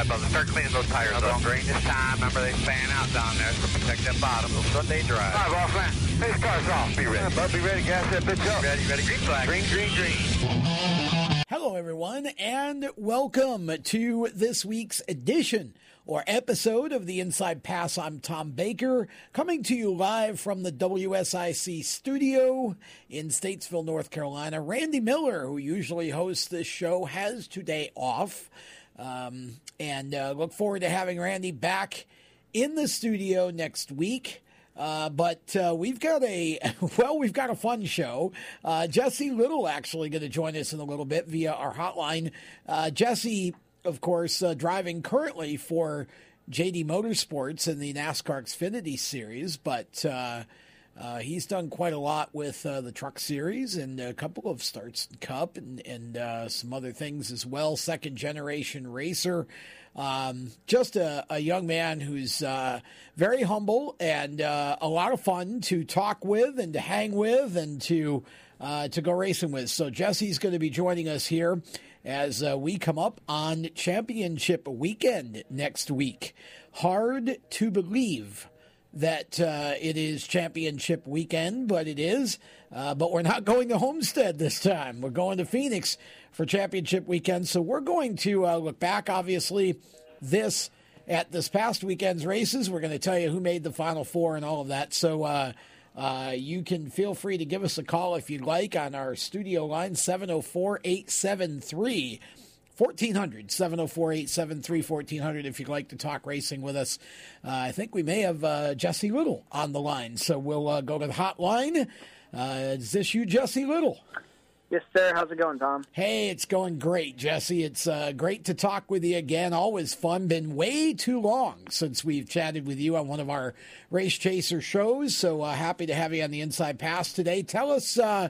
Above, start cleaning those tires up. Don't drain this time. Remember, they fan out down there, so protect that bottom. Those Sunday drive. All right, boss man. Hey, car's off. Be ready. Bud, be ready. Gas that bitch up. Ready, ready. Green flag. Green, green, green. Hello, everyone, and welcome to this week's edition or episode of the Inside Pass. I'm Tom Baker, coming to you live from the WSIC studio in Statesville, North Carolina. Randy Miller, who usually hosts this show, has today off. Um, and uh, look forward to having Randy back in the studio next week. Uh, but uh, we've got a well, we've got a fun show. Uh, Jesse Little actually going to join us in a little bit via our hotline. Uh, Jesse, of course, uh, driving currently for JD Motorsports in the NASCAR Xfinity Series, but uh, he's done quite a lot with the Truck Series and a couple of starts in Cup and and some other things as well. Second generation racer. Um, just a, a, young man who's uh, very humble and uh, a lot of fun to talk with and to hang with and to uh, to go racing with. So Jesse's going to be joining us here as uh, we come up on championship weekend next week. Hard to believe that uh, it is championship weekend, but it is. Uh, but we're not going to Homestead this time. We're going to Phoenix for championship weekend. So we're going to uh, look back, obviously, this at this past weekend's races. We're going to tell you who made the final four and all of that. So uh, you can feel free to give us a call if you'd like on our studio line 704 873 1400 704 873 1400 if you'd like to talk racing with us. Uh, I think we may have uh, Jesse Little on the line, so we'll uh, go to the hotline. Uh, is this you, Jesse Little? Yes, sir. How's it going, Tom? Hey, it's going great, Jesse. It's uh, great to talk with you again. Always fun. Been way too long since we've chatted with you on one of our Race Chaser shows. So uh, happy to have you on the Inside Pass today. Tell us, uh,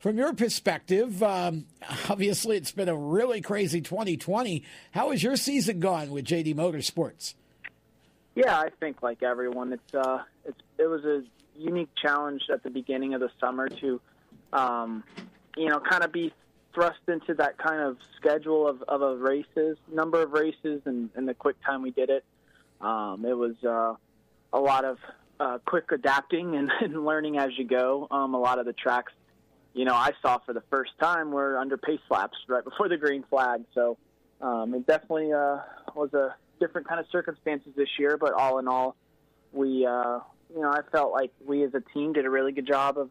from your perspective, um, obviously it's been a really crazy 2020. How has your season gone with JD Motorsports? Yeah, I think like everyone, it's uh, it's it was a unique challenge at the beginning of the summer to. Um, you know, kind of be thrust into that kind of schedule of, of a races, number of races, and, and the quick time we did it. Um, it was uh, a lot of uh, quick adapting and, and learning as you go. Um, a lot of the tracks, you know, I saw for the first time were under pace laps right before the green flag. So um, it definitely uh, was a different kind of circumstances this year. But all in all, we, uh, you know, I felt like we as a team did a really good job of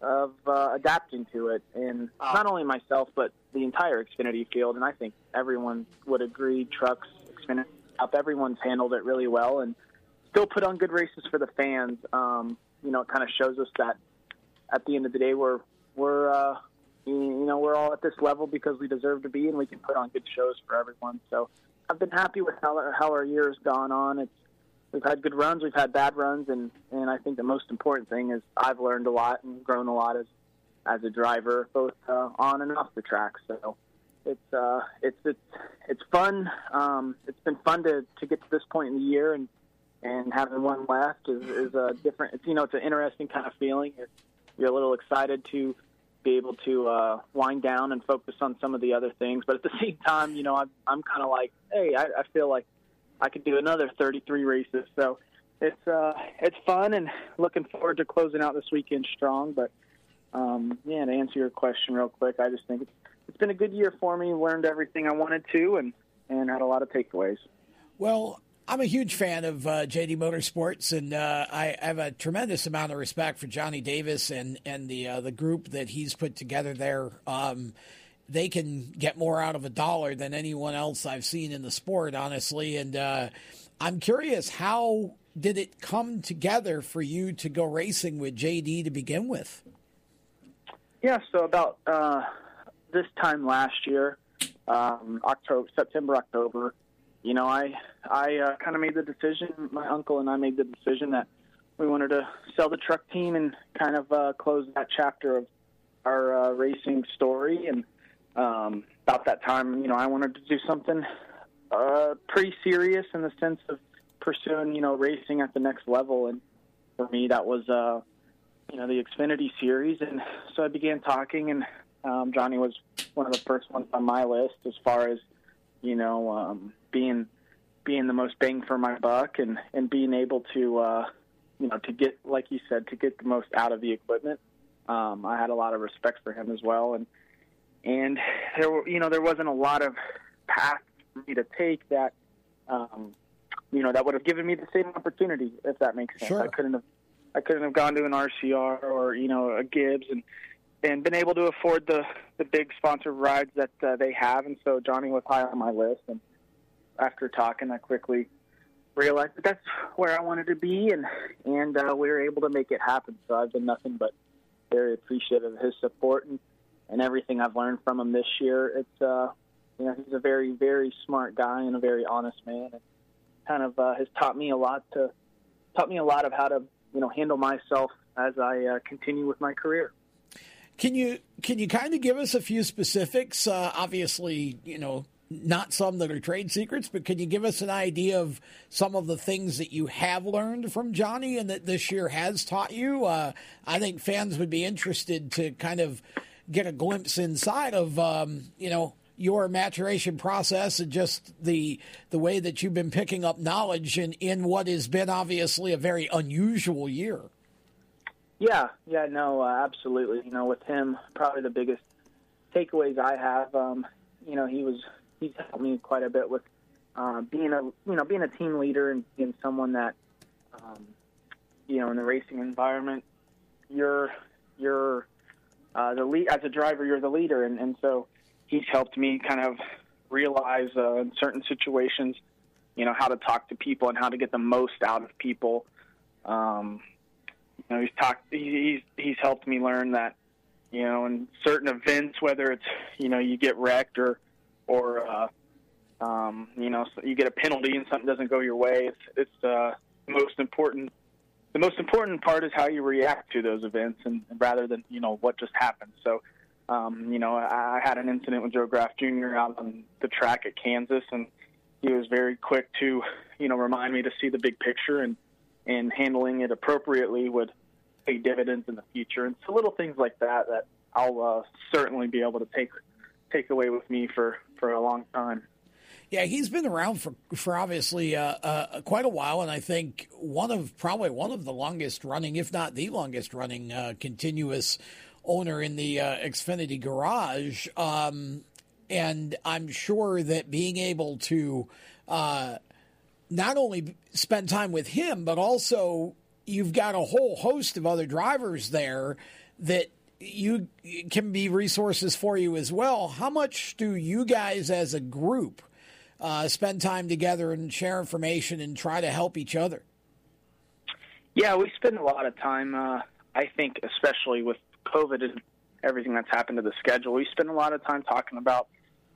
of uh, adapting to it, and oh. not only myself but the entire Xfinity field. And I think everyone would agree. Trucks, Xfinity, up, everyone's handled it really well, and still put on good races for the fans. Um, you know, it kind of shows us that at the end of the day, we're we're uh, you know we're all at this level because we deserve to be, and we can put on good shows for everyone. So I've been happy with how our, how our year has gone on. It's we've had good runs, we've had bad runs, and and I think the most important thing is I've learned a lot and grown a lot as as a driver, both uh, on and off the track. So it's uh, it's it's it's fun. Um, it's been fun to to get to this point in the year, and and having one left is, is a different. It's you know it's an interesting kind of feeling. You're, you're a little excited to be able to uh, wind down and focus on some of the other things, but at the same time, you know I'm I'm kind of like, hey, I, I feel like I could do another 33 races. So it's uh, it's fun and looking forward to closing out this weekend strong. But um, yeah, to answer your question real quick, I just think it's it's been a good year for me. Learned everything I wanted to, and and had a lot of takeaways. Well, I'm a huge fan of uh, JD Motorsports, and uh, I, have a tremendous amount of respect for Johnny Davis and and the uh, the group that he's put together there. Um, they can get more out of a dollar than anyone else I've seen in the sport, honestly. And uh, I'm curious, how did it come together for you to go racing with JD to begin with? Yeah, so about uh, this time last year, um, October, September, October, you know, I I uh, kind of made the decision. My uncle and I made the decision that we wanted to sell the truck team and kind of uh, close that chapter of our uh, racing story and um, about that time, you know, I wanted to do something uh, pretty serious in the sense of pursuing you know racing at the next level, and for me that was uh, you know the Xfinity series, and so I began talking, and um, Johnny was one of the first ones on my list as far as you know um, being being the most bang for my buck, and and being able to uh, you know to get like you said to get the most out of the equipment. Um, I had a lot of respect for him as well, and and there were you know there wasn't a lot of path for me to take that um, you know that would have given me the same opportunity if that makes sense. Sure. I couldn't have I couldn't have gone to an RCR or you know a Gibbs and and been able to afford the the big sponsored rides that uh, they have. And so Johnny was high on my list. And after talking, I quickly realized that that's where I wanted to be, and and uh, we were able to make it happen. So I've been nothing but very appreciative of his support and and everything I've learned from him this year. It's uh, you know he's a very very smart guy and a very honest man, and kind of uh, has taught me a lot to taught me a lot of how to you know handle myself as I uh, continue with my career. Can you can you kind of give us a few specifics? Uh, obviously, you know, not some that are trade secrets, but can you give us an idea of some of the things that you have learned from Johnny and that this year has taught you? Uh, I think fans would be interested to kind of get a glimpse inside of um, you know your maturation process and just the the way that you've been picking up knowledge in, in what has been obviously a very unusual year. Yeah, yeah, no, uh, absolutely. You know, with him, probably the biggest takeaways I have, um, you know, he was he's helped me quite a bit with uh, being a you know being a team leader and being someone that um, you know in the racing environment, you're you're uh, the lead as a driver, you're the leader, and, and so he's helped me kind of realize uh, in certain situations, you know, how to talk to people and how to get the most out of people. Um, you know, he's talked. He's he's helped me learn that, you know, in certain events, whether it's you know you get wrecked or or uh, um, you know you get a penalty and something doesn't go your way, it's it's uh, the most important. The most important part is how you react to those events, and rather than you know what just happened. So, um, you know, I, I had an incident with Joe Graf Jr. out on the track at Kansas, and he was very quick to, you know, remind me to see the big picture and and handling it appropriately would pay dividends in the future. And so little things like that that I'll uh, certainly be able to take take away with me for for a long time. Yeah, he's been around for for obviously uh, uh, quite a while, and I think one of probably one of the longest running, if not the longest running, uh, continuous owner in the uh, Xfinity garage. Um, and I'm sure that being able to uh, not only spend time with him, but also you've got a whole host of other drivers there that you can be resources for you as well. How much do you guys as a group uh, spend time together and share information and try to help each other? Yeah, we spend a lot of time. Uh, I think, especially with COVID and everything that's happened to the schedule, we spend a lot of time talking about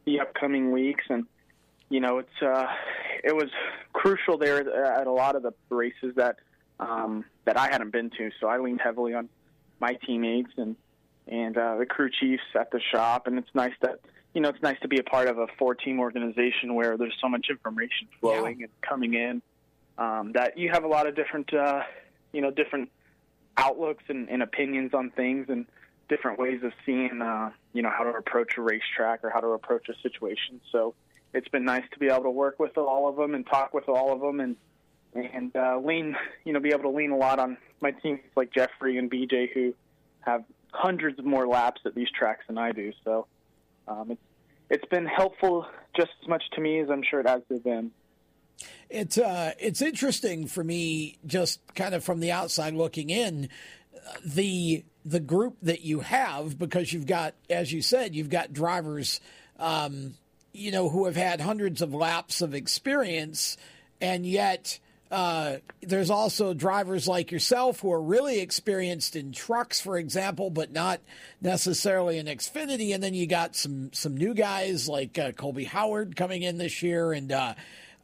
the upcoming weeks and you know, it's uh, it was crucial there at a lot of the races that um, that I hadn't been to. So I leaned heavily on my teammates and and uh, the crew chiefs at the shop. And it's nice that you know it's nice to be a part of a four team organization where there's so much information flowing Yeah. and coming in um, that you have a lot of different uh, you know different outlooks and, and opinions on things and different ways of seeing uh, you know how to approach a racetrack or how to approach a situation. So it's been nice to be able to work with all of them and talk with all of them and and uh, lean you know be able to lean a lot on my teammates like Jeffrey and BJ who have hundreds of more laps at these tracks than I do. So um, it's it's been helpful just as much to me as I'm sure it has to them. It's uh, it's interesting for me, just kind of from the outside looking in, uh, the the group that you have because you've got, as you said, you've got drivers, um, you know, who have had hundreds of laps of experience, and yet. Uh, there's also drivers like yourself who are really experienced in trucks, for example, but not necessarily in Xfinity. And then you got some some new guys like uh, Colby Howard coming in this year, and uh,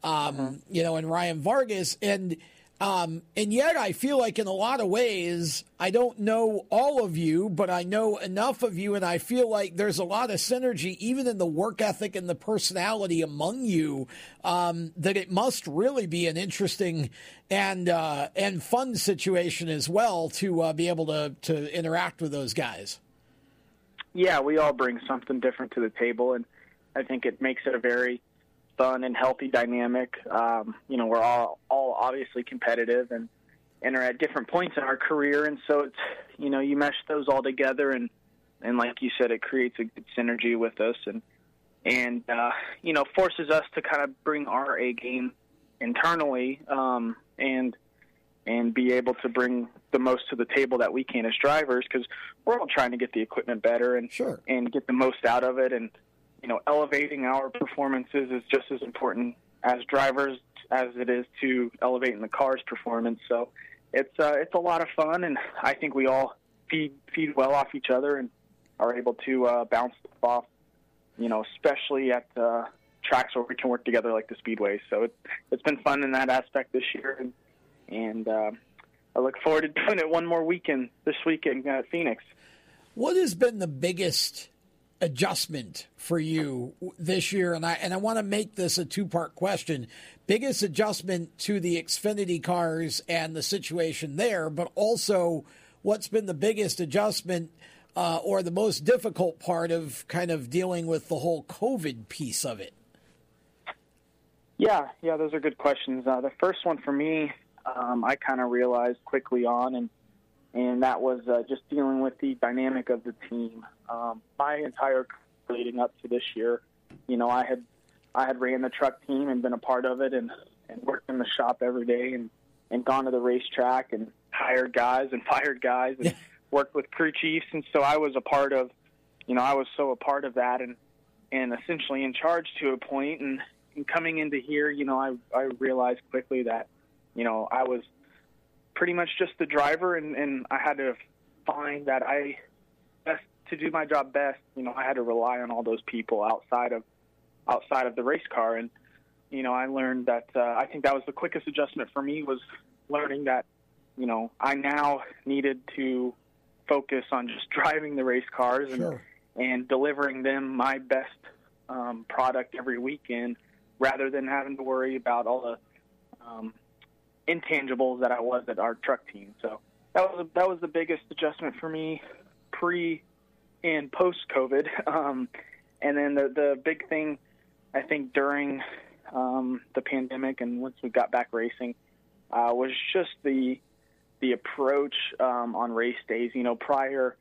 um, you know, and Ryan Vargas. And Um, and yet, I feel like in a lot of ways, I don't know all of you, but I know enough of you, and I feel like there's a lot of synergy, even in the work ethic and the personality among you, um, that it must really be an interesting and uh, and fun situation as well to uh, be able to to interact with those guys. Yeah, we all bring something different to the table, and I think it makes it a very fun and healthy dynamic. Um, you know, we're all all obviously competitive and and are at different points in our career, and so it's you know you mesh those all together, and and like you said, it creates a good synergy with us, and and uh, you know forces us to kind of bring our A game internally, um, and and be able to bring the most to the table that we can as drivers because we're all trying to get the equipment better and sure. and get the most out of it and you know, elevating our performances is just as important as drivers as it is to elevating the car's performance. So it's uh, it's a lot of fun, and I think we all feed feed well off each other and are able to uh, bounce off. You know, especially at uh, tracks where we can work together like the speedways. So it, it's been fun in that aspect this year, and and uh, I look forward to doing it one more weekend this weekend at Phoenix. What has been the biggest adjustment for you this year? And I and I want to make this a two part question. Biggest adjustment to the Xfinity cars and the situation there, but also what's been the biggest adjustment uh, or the most difficult part of kind of dealing with the whole COVID piece of it? Yeah, yeah, those are good questions. Uh, the first one for me, um, I kind of realized quickly on, and and that was uh, just dealing with the dynamic of the team. Um, my entire career leading up to this year, you know, I had I had ran the truck team and been a part of it, and and worked in the shop every day, and and gone to the racetrack and hired guys and fired guys and worked with crew chiefs, and so I was a part of, you know, I was so a part of that, and and essentially in charge to a point, and, and coming into here, you know, I I realized quickly that, you know, I was pretty much just the driver, and, and I had to find that I best to do my job best. You know, I had to rely on all those people outside of outside of the race car, and you know, I learned that uh, I think that was the quickest adjustment for me was learning that you know I now needed to focus on just driving the race cars and sure. and delivering them my best um, product every weekend, rather than having to worry about all the um, intangibles that I was at our truck team. So that was that was the biggest adjustment for me pre and post COVID. Um, and then the the big thing I think during um, the pandemic and once we got back racing uh, was just the the approach um, on race days. You know, prior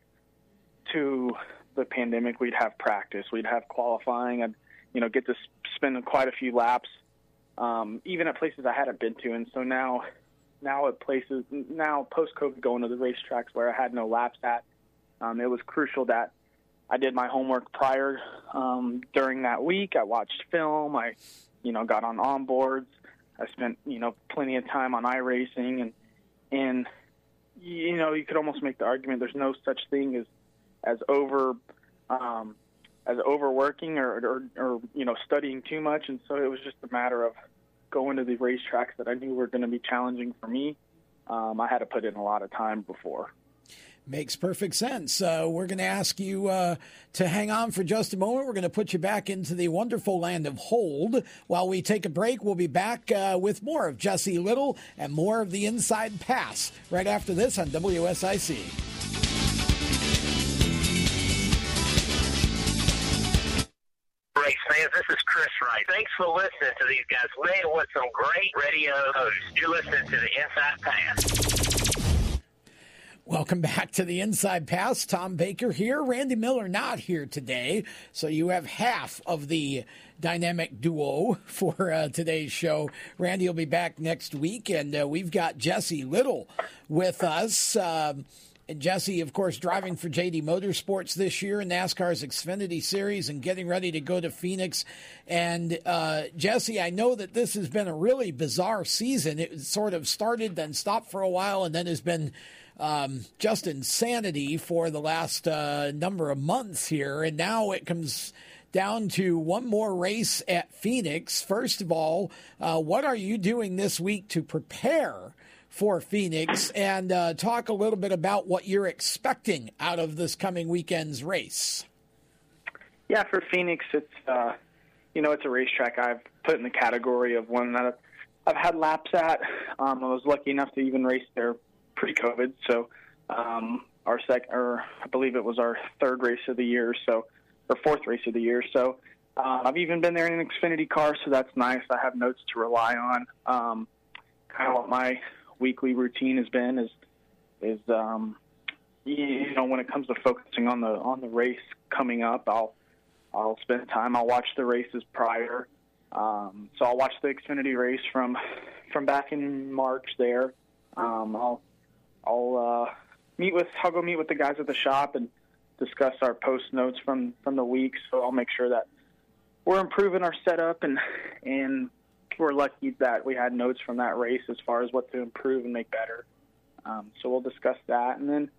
to the pandemic, we'd have practice, we'd have qualifying, and you know, get to spend quite a few laps um, even at places I hadn't been to. And so now, now at places now post COVID, going to the racetracks where I had no laps at, um, it was crucial that I did my homework prior um, during that week. I watched film. I, you know, got on onboards. I spent you know plenty of time on iRacing and and you know you could almost make the argument there's no such thing as as over um, as overworking or, or, or you know studying too much, and so it was just a matter of going to the racetracks that I knew were going to be challenging for me. Um, I had to put in a lot of time before. Makes perfect sense. Uh, we're going to ask you uh, to hang on for just a moment. We're going to put you back into the wonderful land of hold. While we take a break, we'll be back uh, with more of Jesse Little and more of the Inside Pass right after this on WSIC. race fans. This is Chris Wright. Thanks for listening to these guys. Man, what some great radio hosts. You're listening to the Inside Pass. Welcome back to the Inside Pass. Tom Baker here. Randy Miller not here today. So you have half of the dynamic duo for uh, today's show. Randy will be back next week, and uh, we've got Jesse Little with us. Um, Jesse, of course, driving for JD Motorsports this year in NASCAR's Xfinity Series and getting ready to go to Phoenix. And uh, Jesse, I know that this has been a really bizarre season. It sort of started, then stopped for a while, and then has been um, just insanity for the last uh, number of months here. And now it comes down to one more race at Phoenix. First of all, uh, what are you doing this week to prepare for Phoenix? And uh, talk a little bit about what you're expecting out of this coming weekend's race. Yeah, for Phoenix, it's uh, you know it's a racetrack I've put in the category of one that I've, had laps at. Um, I was lucky enough to even race there pre-COVID, so um, our second, or I believe it was our third race of the year, so or fourth race of the year. So uh, I've even been there in an Xfinity car, so that's nice. I have notes to rely on. Um, kind of what my weekly routine has been is is um, you know when it comes to focusing on the on the race coming up, I'll I'll spend time. I'll watch the races prior. Um, so I'll watch the Xfinity race from from back in March there. Um, I'll I'll uh, meet with I'll go meet with the guys at the shop and discuss our post notes from from the week. So I'll make sure that we're improving our setup and and we're lucky that we had notes from that race as far as what to improve and make better. Um, so we'll discuss that, and then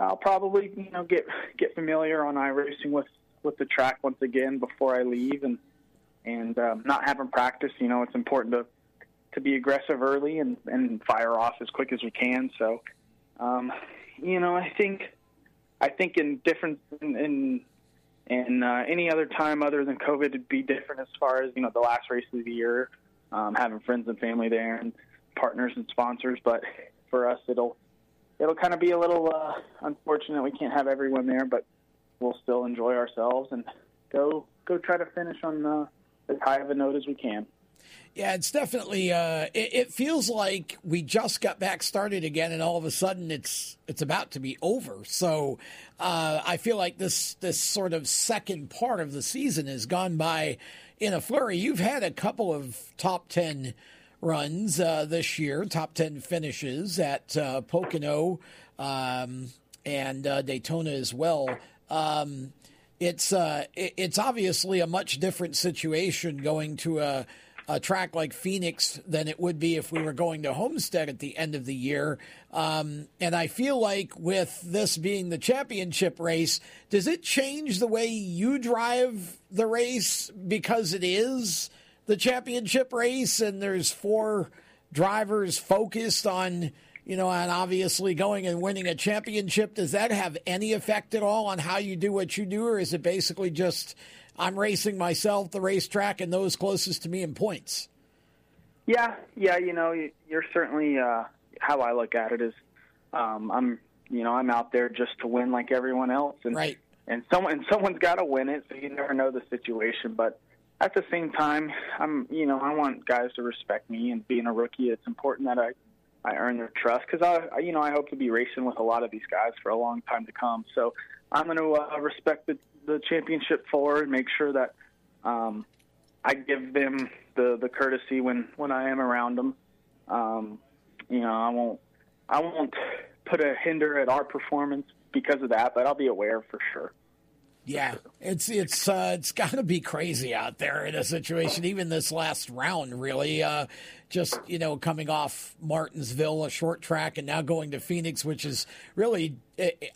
I'll probably you know get get familiar on iRacing with with the track once again before I leave, and and um, not having practice. You know, it's important to to be aggressive early and and fire off as quick as we can. So, um, you know, I think I think in different in in, uh, any other time other than COVID, it'd be different as far as you know the last race of the year, um, having friends and family there and partners and sponsors. But for us, it'll it'll kind of be a little uh, unfortunate we can't have everyone there, but we'll still enjoy ourselves and go go try to finish on uh, as high of a note as we can. Yeah, it's definitely. Uh, it, it, feels like we just got back started again, and all of a sudden it's it's about to be over. So uh, I feel like this this sort of second part of the season has gone by in a flurry. You've had a couple of top ten runs uh, this year, top ten finishes at uh, Pocono um, and uh, Daytona as well. Um, it's uh, it's obviously a much different situation going to a a track like Phoenix than it would be if we were going to Homestead at the end of the year. Um, and I feel like with this being the championship race, does it change the way you drive the race because it is the championship race and there's four drivers focused on you know, and obviously going and winning a championship, does that have any effect at all on how you do what you do, or is it basically just I'm racing myself, the racetrack, and those closest to me in points. Yeah, yeah, you know, you're certainly uh, how I look at it is um, I'm, you know, I'm out there just to win like everyone else, and right. and someone and someone's got to win it, so you never know the situation. But at the same time, I'm, you know, I want guys to respect me, and being a rookie, it's important that I I earn their trust because I, you know, I hope to be racing with a lot of these guys for a long time to come. So I'm going to uh, respect the the championship for and make sure that um, I give them the the courtesy when when I am around them. Um, you know, I won't I won't put a hinder at our performance because of that, but I'll be aware for sure. Yeah, it's it's uh, it's got to be crazy out there in a situation. Even this last round, really, uh, just you know, coming off Martinsville, a short track, and now going to Phoenix, which is really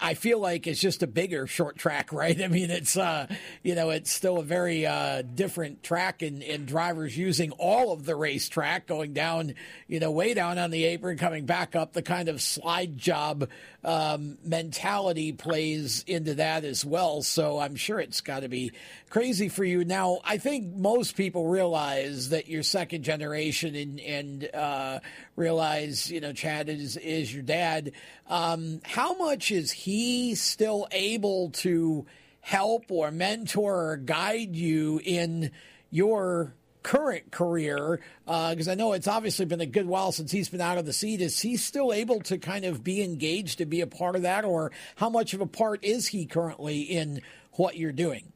I feel like it's just a bigger short track, right? I mean, it's uh, you know, it's still a very uh, different track, and, and drivers using all of the racetrack, going down, you know, way down on the apron, coming back up. The kind of slide job um, mentality plays into that as well. So I'm sure it's got to be crazy for you. Now, I think most people realize that you're second generation, and and uh, realize you know Chad is is your dad. Um, how much is he still able to help or mentor or guide you in your current career? Because uh, I know it's obviously been a good while since he's been out of the seat. Is he still able to kind of be engaged to be a part of that, or how much of a part is he currently in what you're doing?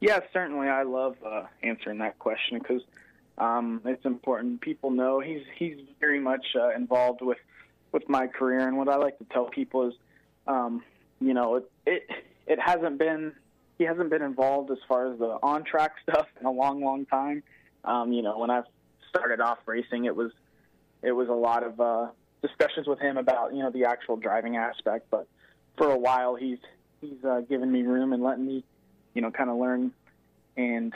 Yeah, certainly. I love uh, answering that question because um, it's important. People know he's he's very much uh, involved with with my career, and what I like to tell people is, um, you know, it, it it hasn't been he hasn't been involved as far as the on track stuff in a long, long time. Um, you know, when I started off racing, it was it was a lot of uh, discussions with him about you know the actual driving aspect. But for a while, he's he's uh, given me room and letting me, you know, kind of learn and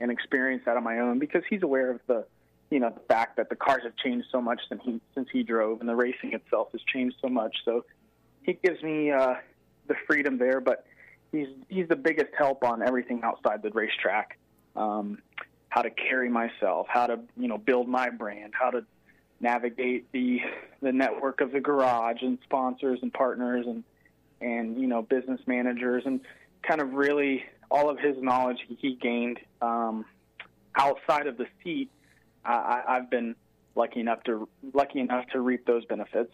and experience that on my own because he's aware of the you know the fact that the cars have changed so much since he since he drove and the racing itself has changed so much. So he gives me uh, the freedom there, but he's he's the biggest help on everything outside the racetrack. Um, how to carry myself, how to you know build my brand, how to navigate the the network of the garage and sponsors and partners and and you know business managers and kind of really all of his knowledge he gained um, outside of the seat. I, I've been lucky enough to lucky enough to reap those benefits.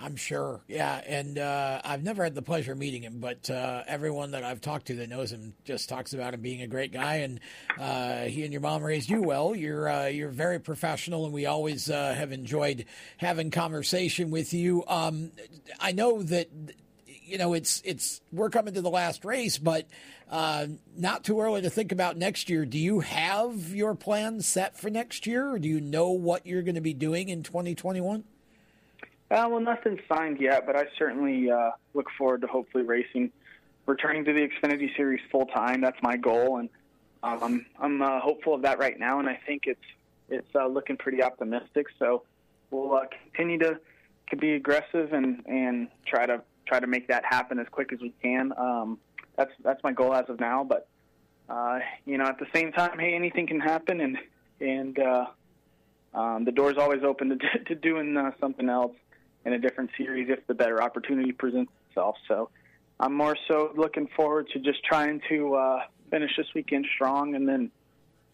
I'm sure. Yeah. And uh, I've never had the pleasure of meeting him, but uh, everyone that I've talked to that knows him just talks about him being a great guy. And uh, he and your mom raised you well. You're uh, you're very professional, and we always uh, have enjoyed having conversation with you. Um, I know that you know it's it's we're coming to the last race, but uh, not too early to think about next year. Do you have your plans set for next year, or do you know what you're going to be doing in 2021? Uh, well, nothing's signed yet, but I certainly uh, look forward to hopefully racing, returning to the Xfinity Series full time. That's my goal, and um, I'm I'm uh, hopeful of that right now, and I think it's it's uh, looking pretty optimistic. So we'll uh, continue to to be aggressive and and try to try to make that happen as quick as we can. Um, that's that's my goal as of now, but uh, you know, at the same time, hey, anything can happen, and and uh, um, the door's always open to to doing uh, something else in a different series if the better opportunity presents itself. So I'm more so looking forward to just trying to uh, finish this weekend strong, and then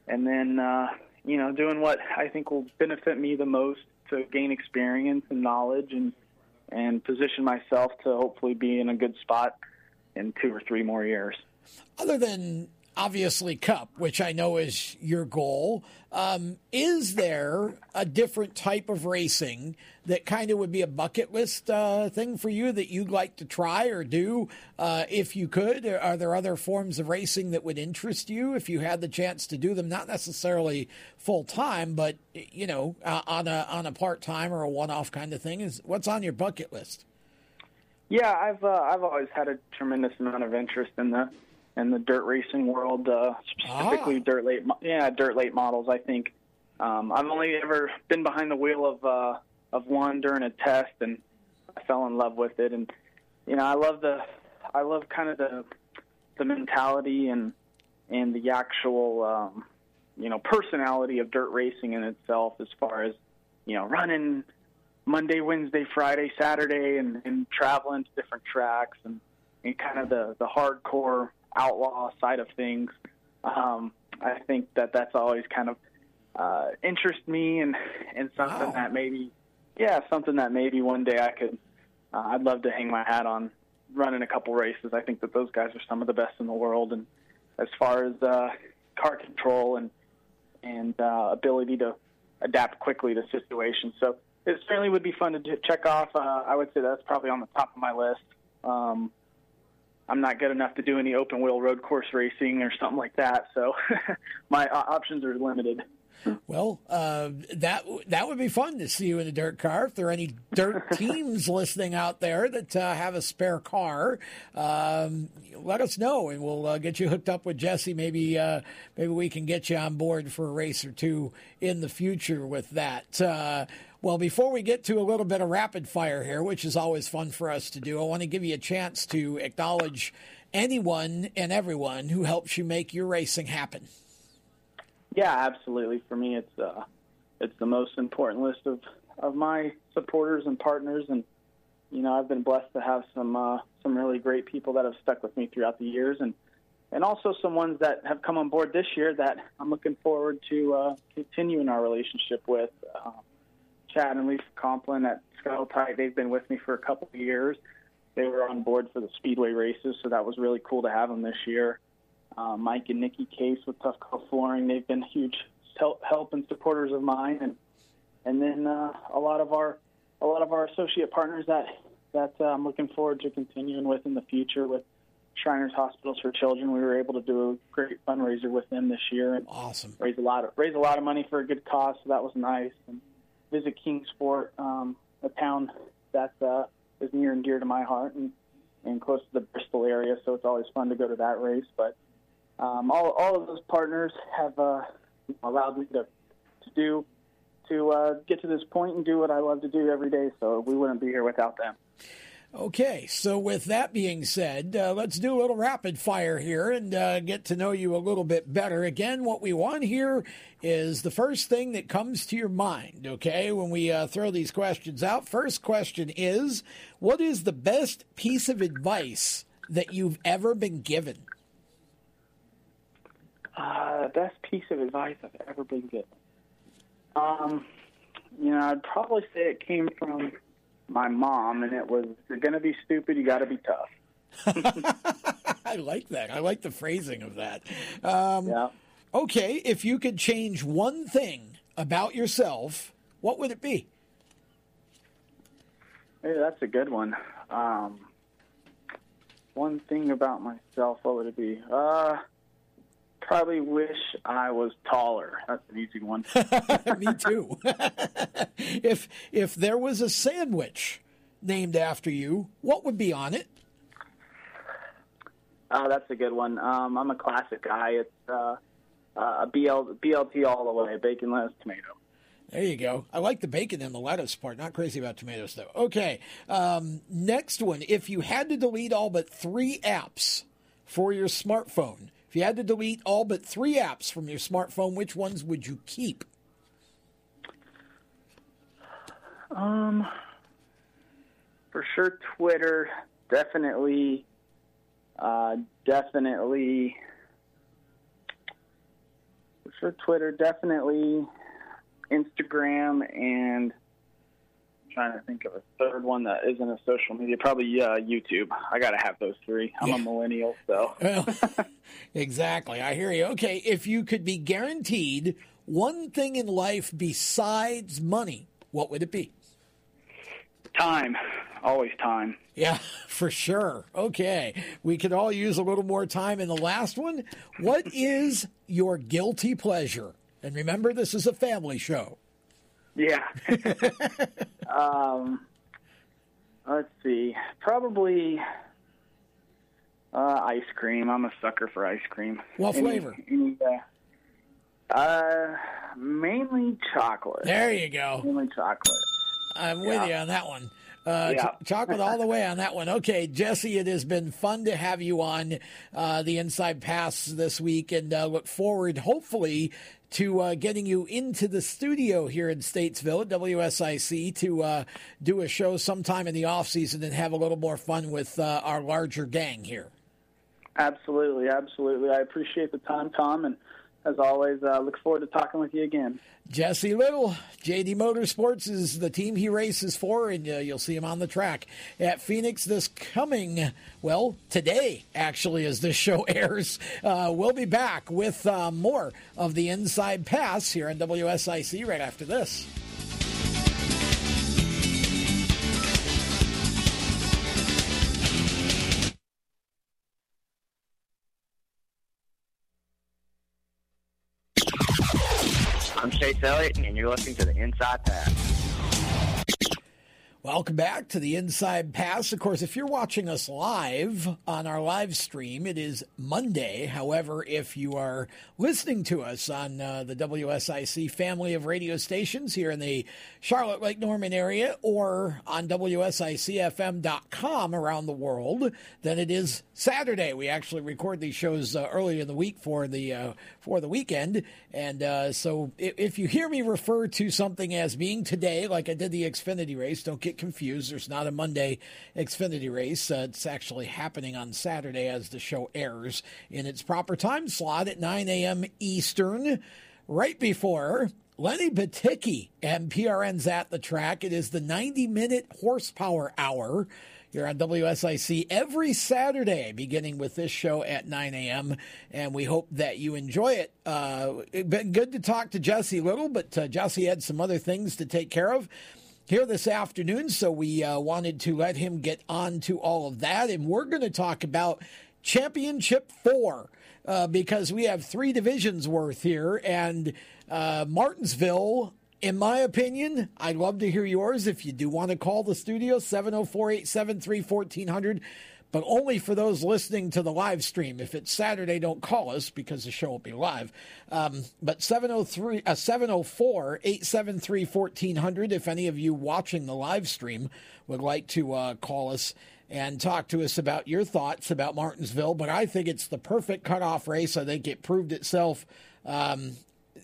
and then uh, you know doing what I think will benefit me the most to gain experience and knowledge and and position myself to hopefully be in a good spot in two or three more years. Other than obviously Cup, which I know is your goal. Um, is there a different type of racing that kind of would be a bucket list uh, thing for you that you'd like to try or do uh, if you could? Are there other forms of racing that would interest you if you had the chance to do them? Not necessarily full time, but you know, uh, on a on a part time or a one off kind of thing. Is what's on your bucket list? Yeah, I've uh, I've always had a tremendous amount of interest in the in the dirt racing world, uh, specifically ah. dirt late, yeah, dirt late models. I think um, I've only ever been behind the wheel of uh, of one during a test, and I fell in love with it. And you know, I love the, I love kind of the, the mentality and and the actual, um, you know, personality of dirt racing in itself, as far as you know, running Monday, Wednesday, Friday, Saturday, and, and traveling to different tracks and, and kind of the the hardcore outlaw side of things. Um, I think that that's always kind of uh, interest me and and something wow. that maybe yeah something that maybe one day I could uh, I'd love to hang my hat on running a couple races. I think that those guys are some of the best in the world, and as far as uh, car control and and uh, ability to adapt quickly to situations. So it certainly would be fun to check off. Uh, I would say that's probably on the top of my list. Um, I'm not good enough to do any open wheel road course racing or something like that. So my options are limited. Well, uh, that that would be fun to see you in a dirt car. If there are any dirt teams listening out there that uh, have a spare car, um, let us know, and we'll uh, get you hooked up with Jesse. Maybe uh, maybe we can get you on board for a race or two in the future with that. Well, before we get to a little bit of rapid fire here, which is always fun for us to do, I want to give you a chance to acknowledge anyone and everyone who helps you make your racing happen. Yeah, absolutely. For me, it's uh, it's the most important list of, of my supporters and partners, and you know I've been blessed to have some uh, some really great people that have stuck with me throughout the years, and and also some ones that have come on board this year that I'm looking forward to uh, continuing our relationship with. Um, Chad and Lisa Complin at Tight. They've been with me for a couple of years. They were on board for the Speedway races, so that was really cool to have them this year. Uh, Mike and Nikki Case with Tough Call Flooring, they've been huge help, help and supporters of mine, and and then uh, a lot of our a lot of our associate partners that that uh, I'm looking forward to continuing with in the future with Shriners Hospitals for Children. We were able to do a great fundraiser with them this year and awesome raise a lot of raise a lot of money for a good cause. So that was nice. And visit Kingsport, um, a town that uh, is near and dear to my heart and, and close to the Bristol area. So it's always fun to go to that race. But um, all all of those partners have uh, allowed me to to do to uh, get to this point and do what I love to do every day. So we wouldn't be here without them. Okay, so with that being said, uh, let's do a little rapid fire here and uh, get to know you a little bit better. Again, what we want here is the first thing that comes to your mind, okay, when we uh, throw these questions out. First question is What is the best piece of advice that you've ever been given? Uh, best piece of advice I've ever been given. Um, you know, I'd probably say it came from my mom, and it was, you're going to be stupid, you got to be tough." I like that. I like the phrasing of that. Um, Yeah. Okay, if you could change one thing about yourself, what would it be? Hey, that's a good one. Um, one thing about myself, what would it be? Uh, probably wish I was taller. That's an easy one. Me too. if if there was a sandwich named after you, what would be on it? Uh, that's a good one. Um, I'm a classic guy. It's uh, uh, BL, BLT all the way, bacon, lettuce, tomato. There you go. I like the bacon and the lettuce part. Not crazy about tomatoes though. Okay. Um, next one. If you had to delete all but three apps for your smartphone, if you had to delete all but three apps from your smartphone, which ones would you keep? Um, for sure, Twitter, definitely, uh, definitely. For sure, Twitter, definitely, Instagram, and trying to think of a third one that isn't a social media. Probably uh, YouTube. I gotta have those three. I'm a millennial, so Well, exactly. I hear you. Okay, if you could be guaranteed one thing in life besides money, what would it be? time, always time. Yeah, for sure. Okay. We could all use a little more time in the last one. What is your guilty pleasure? And remember, this is a family show. Yeah. um, let's see. Probably uh, ice cream. I'm a sucker for ice cream. What Any- flavor? any, uh, uh, mainly chocolate. There you go. Mainly chocolate. I'm with Yeah. you on that one. Uh, Yeah. ch- chocolate all the way on that one. Okay, Jesse, it has been fun to have you on uh, the Inside Pass this week, and uh, look forward, hopefully, to uh, getting you into the studio here in Statesville at WSIC to uh, do a show sometime in the off season and have a little more fun with uh, our larger gang here. Absolutely, absolutely. I appreciate the time, Tom, and as always, uh, look forward to talking with you again. Jesse Little, JD Motorsports is the team he races for, and uh, you'll see him on the track at Phoenix this coming, well, today, actually, as this show airs. Uh, we'll be back with uh, more of the Inside Pass here on WSIC right after this. Elliott, and you're listening to the Inside Pass. Welcome back to the Inside Pass. Of course, if you're watching us live on our live stream, it is Monday. However, if you are listening to us on uh, the WSIC family of radio stations here in the Charlotte Lake Norman area or on WSICFM.com around the world, then it is Saturday. We actually record these shows uh, early in the week for the uh, for the weekend, and uh, so if, if you hear me refer to something as being today, like I did the Xfinity race, don't get confused. There's not a Monday Xfinity race. Uh, it's actually happening on Saturday as the show airs in its proper time slot at 9 a.m. Eastern, right before Lenny Batycki and PRN's at the track. It is the 90 minute horsepower hour here on WSIC every Saturday, beginning with this show at 9 a.m. And we hope that you enjoy it. Uh, it's been good to talk to Jesse Little, but uh, Jesse had some other things to take care of here this afternoon, so we uh, wanted to let him get on to all of that. And we're going to talk about Championship 4 uh, because we have three divisions worth here. And uh, Martinsville, in my opinion, I'd love to hear yours. If you do want to call the studio, 704 873 1400. But only for those listening to the live stream. If it's Saturday, don't call us because the show won't be live. Um, but 703, uh, 704 873 1400, if any of you watching the live stream would like to uh, call us and talk to us about your thoughts about Martinsville. But I think it's the perfect cutoff race. I think it proved itself. Um,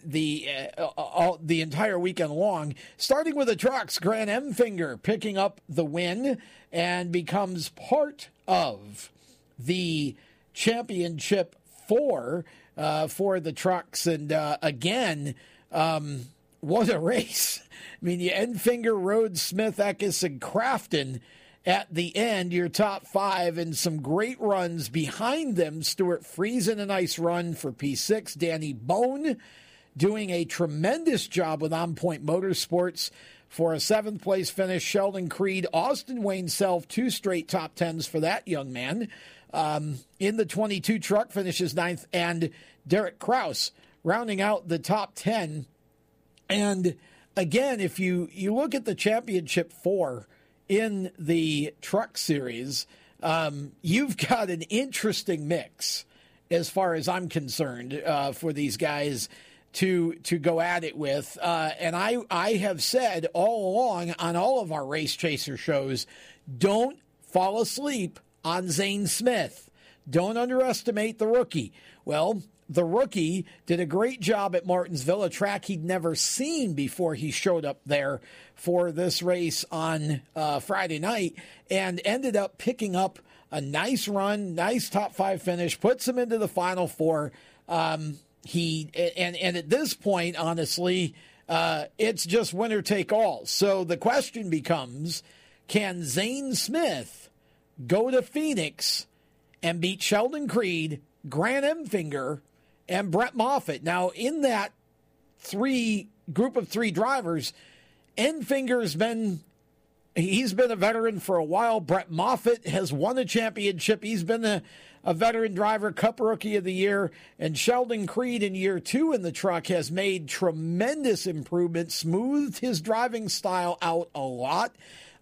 the uh, all, the entire weekend long, starting with the trucks. Grant Enfinger picking up the win and becomes part of the championship four uh, for the trucks. And uh, again, um, what a race! I mean, you Enfinger, Rhodes, Smith, Eckes, and Crafton at the end, your top five, and some great runs behind them. Stewart Friesen, a nice run for P6. Danny Bohn doing a tremendous job with On Point Motorsports for a seventh place finish. Sheldon Creed, Austin Wayne Self, two straight top tens for that young man. Um, in the 22 truck finishes ninth, and Derek Kraus rounding out the top 10. And again, if you, you look at the championship four in the truck series, um, you've got an interesting mix as far as I'm concerned uh, for these guys to to go at it with. Uh, and I I have said all along on all of our race chaser shows, don't fall asleep on Zane Smith. Don't underestimate the rookie. Well, the rookie did a great job at Martinsville, a track he'd never seen before he showed up there for this race on uh, Friday night, and ended up picking up a nice run, nice top five finish, puts him into the final four. Um, he and and at this point, honestly, uh, it's just winner take all. So the question becomes: Can Zane Smith go to Phoenix and beat Sheldon Creed, Grant Enfinger, and Brett Moffitt? Now, in that three group of three drivers, Enfinger's been he's been a veteran for a while. Brett Moffitt has won a championship. He's been a a veteran driver, Cup Rookie of the Year, and Sheldon Creed in year two in the truck has made tremendous improvements, smoothed his driving style out a lot.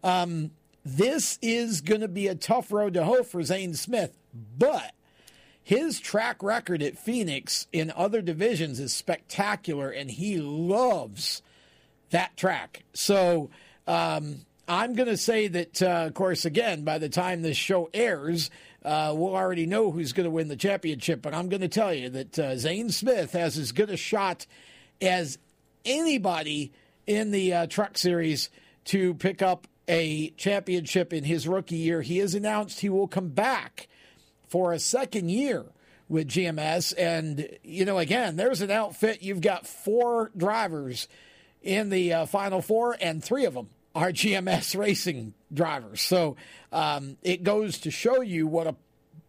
Um, this is going to be a tough road to hoe for Zane Smith, but his track record at Phoenix in other divisions is spectacular, and he loves that track. So um, I'm going to say that, uh, of course, again, by the time this show airs, uh, we'll already know who's going to win the championship. But I'm going to tell you that uh, Zane Smith has as good a shot as anybody in the uh, Truck Series to pick up a championship in his rookie year. He has announced he will come back for a second year with GMS. And, you know, again, there's an outfit. You've got four drivers in the uh, Final Four, and three of them are GMS racing drivers. So um, it goes to show you what a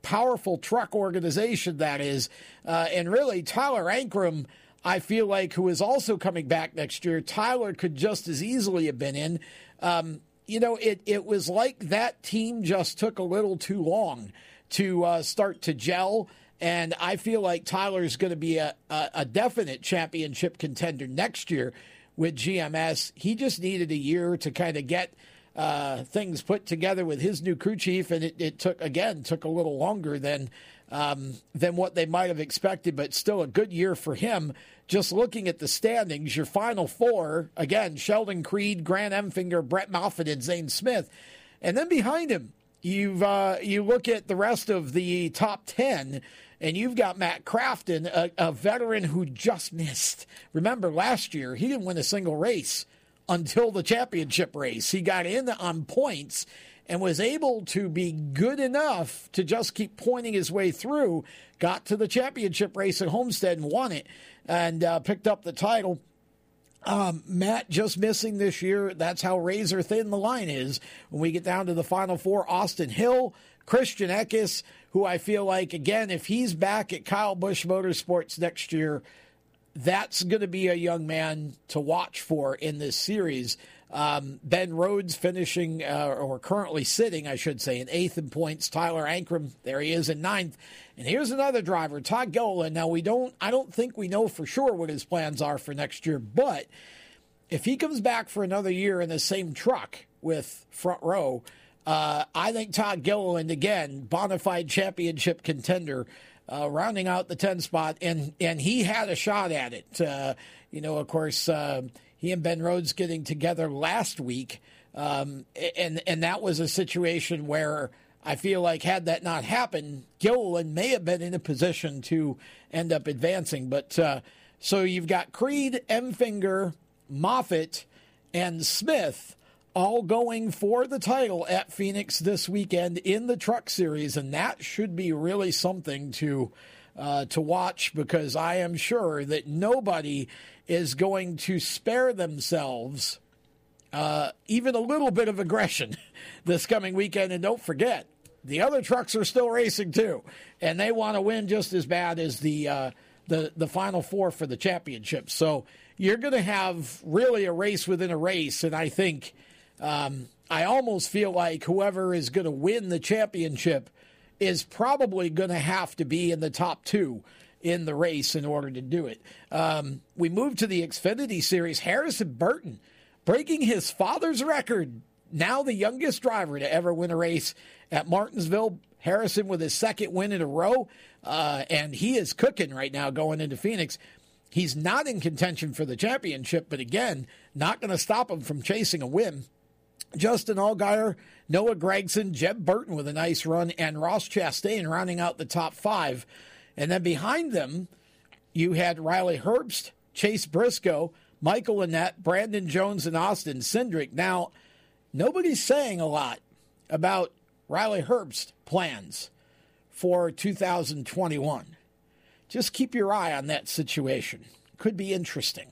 powerful truck organization that is. Uh, and really, Tyler Ankrum, I feel like, who is also coming back next year, Tyler could just as easily have been in. Um, you know, it, it was like that team just took a little too long to uh, start to gel. And I feel like Tyler's going to be a, a, a definite championship contender next year with GMS. He just needed a year to kind of get uh, things put together with his new crew chief, and it, it took again took a little longer than um, than what they might have expected, but still a good year for him. Just looking at the standings, your final four again: Sheldon Creed, Grant Enfinger, Brett Moffitt, and Zane Smith, and then behind him, you've uh, you look at the rest of the top ten and you've got Matt Crafton, a, a veteran who just missed. Remember, last year, he didn't win a single race until the championship race. He got in on points and was able to be good enough to just keep pointing his way through. Got to the championship race at Homestead and won it and uh, picked up the title. Um, Matt just missing this year. That's how razor thin the line is. When we get down to the final four, Austin Hill, Christian Eckes, who I feel like, again, if he's back at Kyle Busch Motorsports next year, that's going to be a young man to watch for in this series. Um, ben Rhodes finishing, uh, or currently sitting, I should say, in eighth in points. Tyler Ankrum, there he is in ninth. And here's another driver, Todd Gilliland. Now we don't, I don't think we know for sure what his plans are for next year, but if he comes back for another year in the same truck with front row, Uh, I think Todd Gilliland, again, bona fide championship contender, uh, rounding out the 10 spot, and, and he had a shot at it. Uh, you know, of course, uh, he and Ben Rhodes getting together last week, um, and, and that was a situation where I feel like had that not happened, Gilliland may have been in a position to end up advancing. But uh, so you've got Creed, Enfinger, Moffitt, and Smith all going for the title at Phoenix this weekend in the Truck Series, and that should be really something to uh, to watch because I am sure that nobody is going to spare themselves uh, even a little bit of aggression this coming weekend. And don't forget, the other trucks are still racing too, and they want to win just as bad as the uh, the the final four for the championship. So you're going to have really a race within a race, and I think um, I almost feel like whoever is going to win the championship is probably going to have to be in the top two in the race in order to do it. Um, we move to the Xfinity Series. Harrison Burton breaking his father's record. Now the youngest driver to ever win a race at Martinsville. Harrison with his second win in a row, uh, and he is cooking right now going into Phoenix. He's not in contention for the championship, but again, not going to stop him from chasing a win. Justin Allgaier, Noah Gragson, Jeb Burton with a nice run, and Ross Chastain rounding out the top five. And then behind them, you had Riley Herbst, Chase Briscoe, Michael Annett, Brandon Jones, and Austin Cindric. Now, nobody's saying a lot about Riley Herbst plans for 2021. Just keep your eye on that situation. Could be interesting.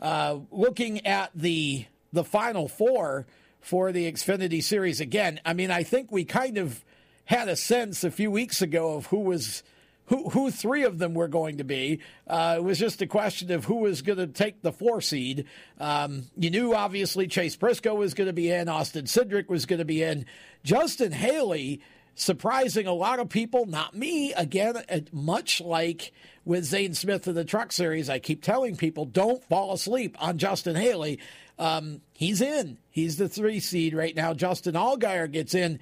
Uh, looking at the the final four for the Xfinity Series again. I mean, I think we kind of had a sense a few weeks ago of who was who who three of them were going to be. Uh, it was just a question of who was going to take the four seed. Um, you knew obviously Chase Briscoe was going to be in, Austin Cindric was going to be in, Justin Haley. Surprising a lot of people, not me. Again, much like with Zane Smith in the Truck Series, I keep telling people don't fall asleep on Justin Haley. Um, he's in. He's the three seed right now. Justin Allgaier gets in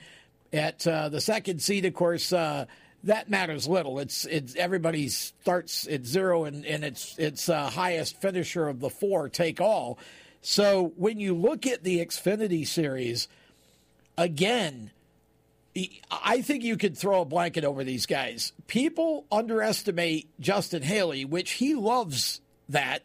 at uh, the second seed. Of course, uh, that matters little. It's it's everybody starts at zero and, and it's it's uh, highest finisher of the four take all. So when you look at the Xfinity series, again, I think you could throw a blanket over these guys. People underestimate Justin Haley, which he loves that.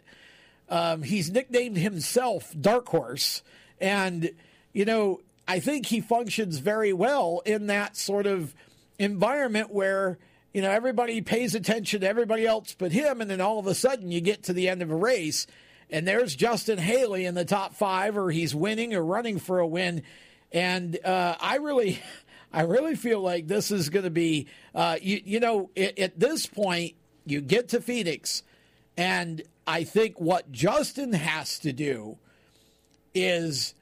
Um, he's nicknamed himself Dark Horse, and you know I think he functions very well in that sort of environment where you know everybody pays attention to everybody else but him, and then all of a sudden you get to the end of a race, and there's Justin Haley in the top five, or he's winning or running for a win, and uh, I really. I really feel like this is going to be, uh, you, you know, at, at this point, you get to Phoenix, and I think what Justin has to do is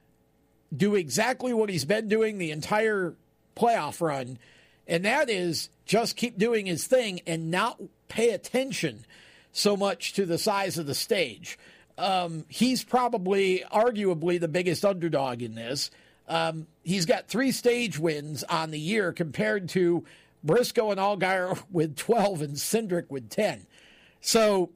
do exactly what he's been doing the entire playoff run and that is just keep doing his thing and not pay attention so much to the size of the stage. Um, he's probably, arguably, the biggest underdog in this. Um, he's got three stage wins on the year compared to Briscoe and Allgaier with 12 and Cindric with 10. So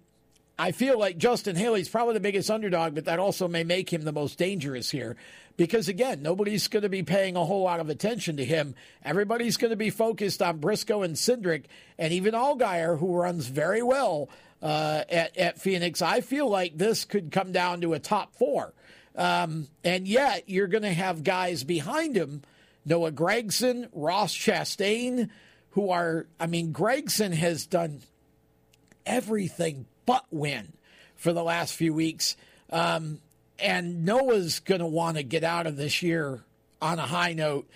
I feel like Justin Haley's probably the biggest underdog, but that also may make him the most dangerous here because again, nobody's going to be paying a whole lot of attention to him. Everybody's going to be focused on Briscoe and Cindric, and even Allgaier, who runs very well uh, at, at Phoenix. I feel like this could come down to a top four. Um, and yet, you're going to have guys behind him Noah Gragson, Ross Chastain, who are, I mean, Gragson has done everything but win for the last few weeks. Um, and Noah's going to want to get out of this year on a high note.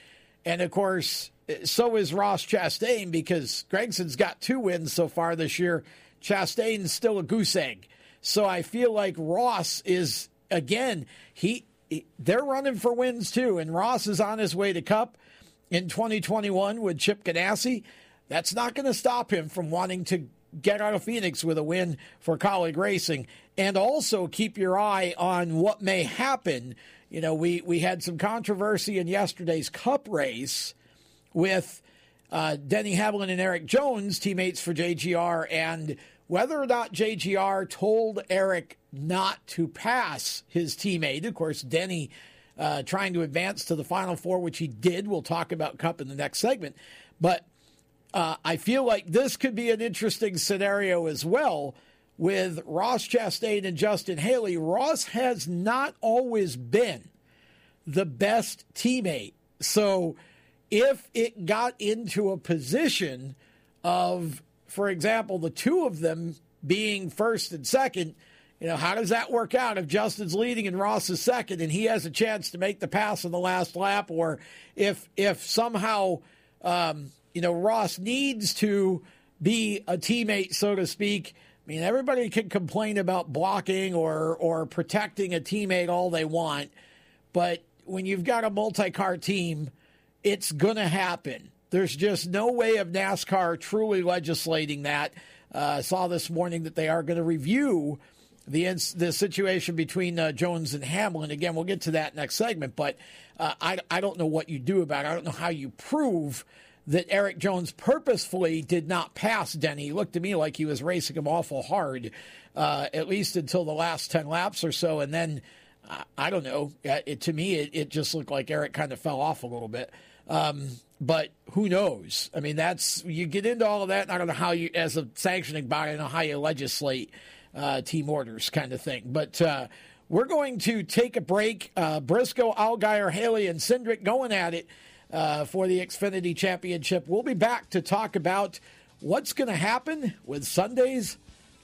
And of course, so is Ross Chastain because Gragson's got two wins so far this year. Chastain's still a goose egg. So I feel like Ross is again, he they're running for wins too, and Ross is on his way to Cup in 2021 with Chip Ganassi. That's not going to stop him from wanting to get out of Phoenix with a win for Kaulig Racing. And also keep your eye on what may happen you know, we, we had some controversy in yesterday's cup race with uh, Denny Hamlin and Erik Jones, teammates for JGR, and whether or not JGR told Erik not to pass his teammate. Of course, Denny uh, trying to advance to the Final Four, which he did. We'll talk about Cup in the next segment. But uh, I feel like this could be an interesting scenario as well with Ross Chastain and Justin Haley. Ross has not always been the best teammate. So if it got into a position of, for example, the two of them being first and second, you know, how does that work out if Justin's leading and Ross is second and he has a chance to make the pass on the last lap, or if if somehow um, you know Ross needs to be a teammate, so to speak. I mean, everybody can complain about blocking or or protecting a teammate all they want, but when you've got a multi-car team, it's going to happen. There's just no way of NASCAR truly legislating that. Uh, saw this morning that they are going to review the the situation between uh, Jones and Hamlin. Again, we'll get to that next segment, but uh, I, I don't know what you do about it. I don't know how you prove that Erik Jones purposefully did not pass Denny. He looked to me like he was racing him awful hard, uh, at least until the last 10 laps or so. And then, I don't know, it, to me, it, it, just looked like Erik kind of fell off a little bit. Um, but who knows? I mean, that's you get into all of that. I don't know how you, as a sanctioning body, I don't know how you legislate uh, team orders kind of thing. But uh, we're going to take a break. Uh, Briscoe, Allgaier, Haley, and Cindric going at it uh, for the Xfinity Championship. We'll be back to talk about what's going to happen with Sunday's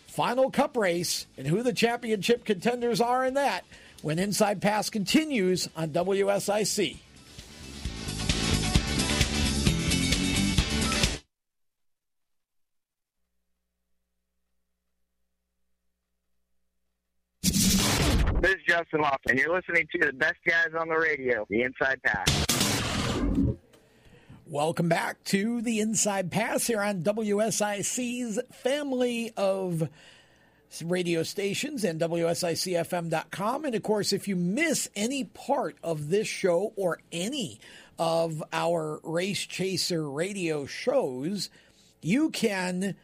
final cup race and who the championship contenders are in that when Inside Pass continues on WSIC. Justin Lofton, and you're listening to the best guys on the radio, the Inside Pass. Welcome back to the Inside Pass here on WSIC's family of radio stations and WSICFM.com. And of course, if you miss any part of this show or any of our Race Chaser radio shows, you can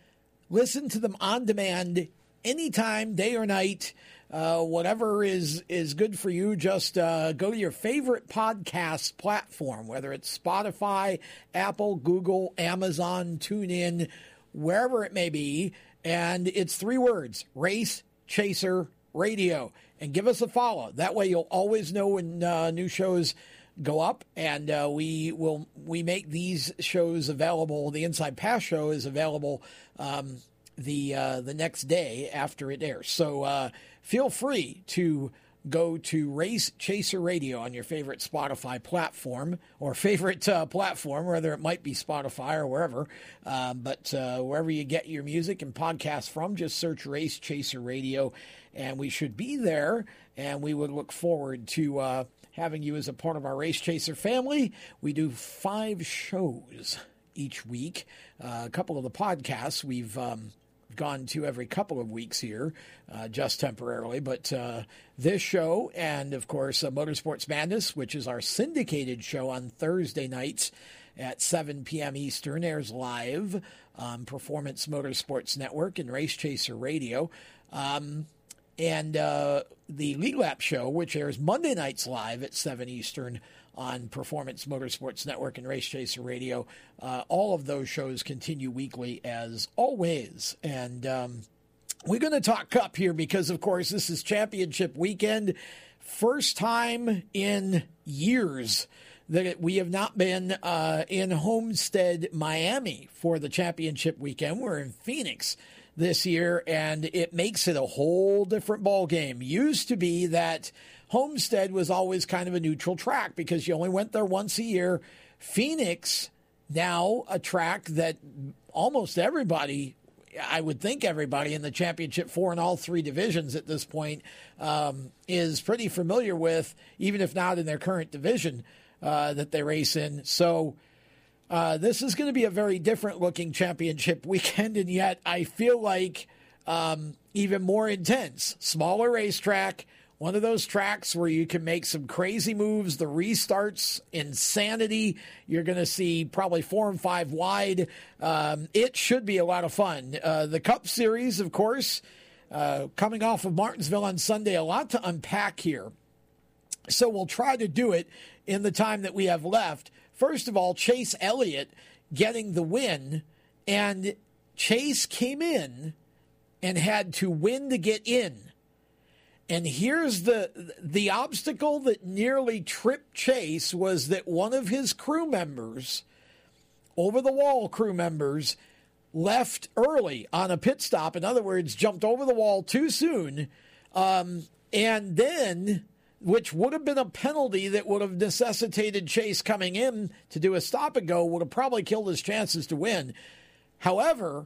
listen to them on demand anytime, day or night uh, whatever is is good for you, just uh, go to your favorite podcast platform, whether it's Spotify, Apple, Google, Amazon, TuneIn, wherever it may be, and it's three words: Race Chaser Radio, and give us a follow. That way, you'll always know when uh, new shows go up, and uh, we will we make these shows available. The Inside Pass show is available um, the uh, the next day after it airs. So uh, feel free to go to Race Chaser Radio on your favorite Spotify platform or favorite uh, platform, whether it might be Spotify or wherever. Uh, but uh, wherever you get your music and podcasts from, just search Race Chaser Radio, and we should be there. And we would look forward to uh, having you as a part of our Race Chaser family. We do five shows each week. Uh, a couple of the podcasts we've um, gone to every couple of weeks here, uh, just temporarily. But uh, this show, and of course, uh, Motorsports Madness, which is our syndicated show on Thursday nights at 7 p.m. Eastern, airs live on Performance Motorsports Network and Race Chaser Radio. Um, and uh, the Lead Lap show, which airs Monday nights live at 7 Eastern on Performance Motorsports Network and Race Chaser Radio. Uh, all of those shows continue weekly as always. And um, we're going to talk Cup here because, of course, this is championship weekend. First time in years that we have not been uh, in Homestead, Miami for the championship weekend. We're in Phoenix this year, and it makes it a whole different ball game. Used to be that Homestead was always kind of a neutral track because you only went there once a year. Phoenix, now a track that almost everybody, I would think everybody in the championship four in all three divisions at this point um, is pretty familiar with, even if not in their current division uh, that they race in. So. Uh, this is going to be a very different looking championship weekend, and yet I feel like um, even more intense. Smaller racetrack, One of those tracks where you can make some crazy moves, the restarts, insanity. You're going to see probably four and five wide. Um, it should be a lot of fun. Uh, the Cup Series, of course, uh, coming off of Martinsville on Sunday, a lot to unpack here. So we'll try to do it in the time that we have left. First of all, Chase Elliott getting the win, and Chase came in and had to win to get in. And here's the the obstacle that nearly tripped Chase was that one of his crew members, over the wall crew members, left early on a pit stop. In other words, jumped over the wall too soon, um, and then, which would have been a penalty that would have necessitated Chase coming in to do a stop and go, would have probably killed his chances to win. However,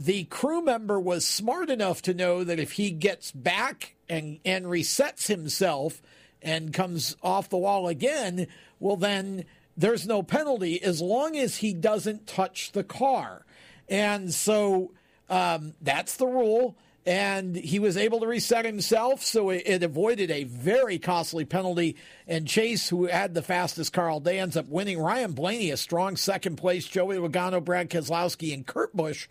the crew member was smart enough to know that if he gets back and and resets himself and comes off the wall again, well then there's no penalty as long as he doesn't touch the car. And so um, that's the rule. And he was able to reset himself, so it, it, avoided a very costly penalty. And Chase, who had the fastest car all day, ends up winning. Ryan Blaney, a strong second place. Joey Logano, Brad Keselowski, and Kurt Busch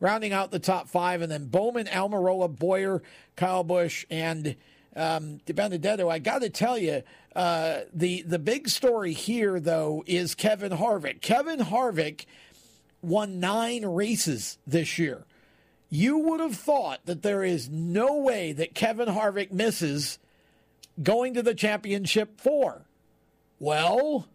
rounding out the top five. And then Bowman, Almirola, Byron, Kyle Busch, and um, Benedetto. I got to tell you, uh, the the big story here though is Kevin Harvick. Kevin Harvick won nine races this year. You would have thought that there is no way that Kevin Harvick misses going to the championship four. Well,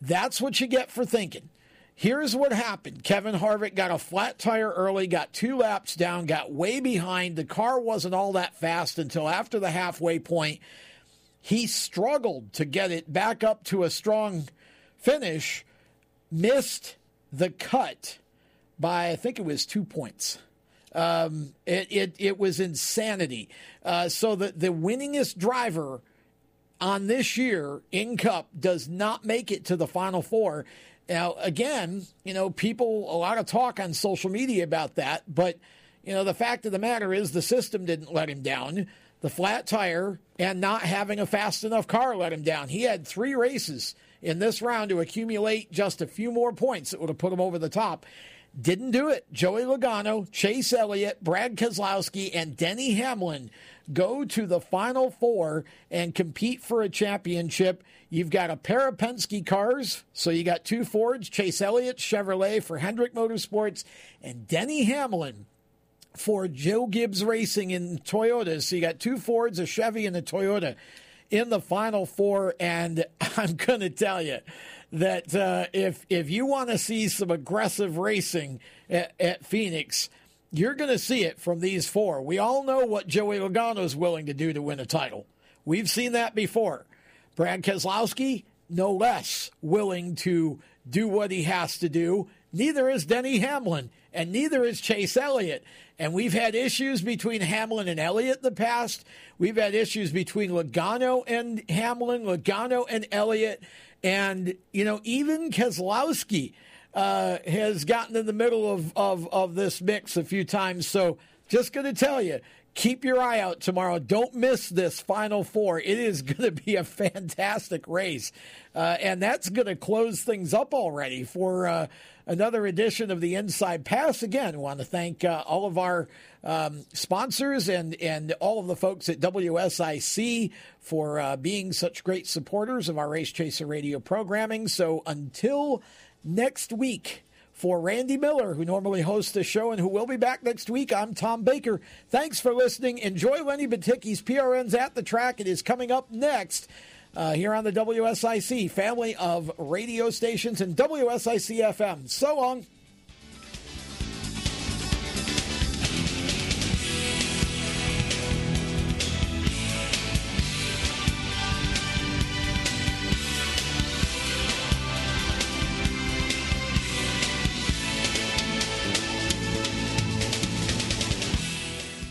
that's what you get for thinking. Here's what happened Kevin Harvick got a flat tire early, got two laps down, got way behind. The car wasn't all that fast until after the halfway point. He struggled to get it back up to a strong finish, missed the cut by, I think it was two points. Um, it, it, it was insanity. Uh, so the, the winningest driver on this year in Cup does not make it to the Final Four. Now, again, you know, people, a lot of talk on social media about that, but, you know, the fact of the matter is the system didn't let him down. The flat tire and not having a fast enough car let him down. He had three races in this round to accumulate just a few more points that would have put him over the top. Didn't do it. Joey Logano, Chase Elliott, Brad Keselowski, and Denny Hamlin go to the Final Four and compete for a championship. You've got a pair of Penske cars, so you got two Fords, Chase Elliott, Chevrolet for Hendrick Motorsports, and Denny Hamlin for Joe Gibbs Racing in Toyotas. So you got two Fords, a Chevy, and a Toyota in the Final Four. And I'm going to tell you that uh, if if you want to see some aggressive racing at, at Phoenix, you're going to see it from these four. We all know what Joey Logano is willing to do to win a title. We've seen that before. Brad Keselowski, no less willing to do what he has to do. Neither is Denny Hamlin, and neither is Chase Elliott. And we've had issues between Hamlin and Elliott in the past. We've had issues between Logano and Hamlin, Logano and Elliott. And, you know, even Keselowski uh, has gotten in the middle of, of, of this mix a few times. So just going to tell you, keep your eye out tomorrow. Don't miss this Final Four. It is going to be a fantastic race. Uh, and that's going to close things up already for uh, another edition of the Inside Pass. Again, want to thank uh, all of our um, sponsors and, and all of the folks at WSIC for uh, being such great supporters of our Race Chaser radio programming. So until next week, for Randy Miller, who normally hosts the show and who will be back next week, I'm Tom Baker. Thanks for listening. Enjoy Lenny Batycki's PRN's at the track. It is coming up next. Uh, here on the WSIC family of radio stations and WSIC FM. So long.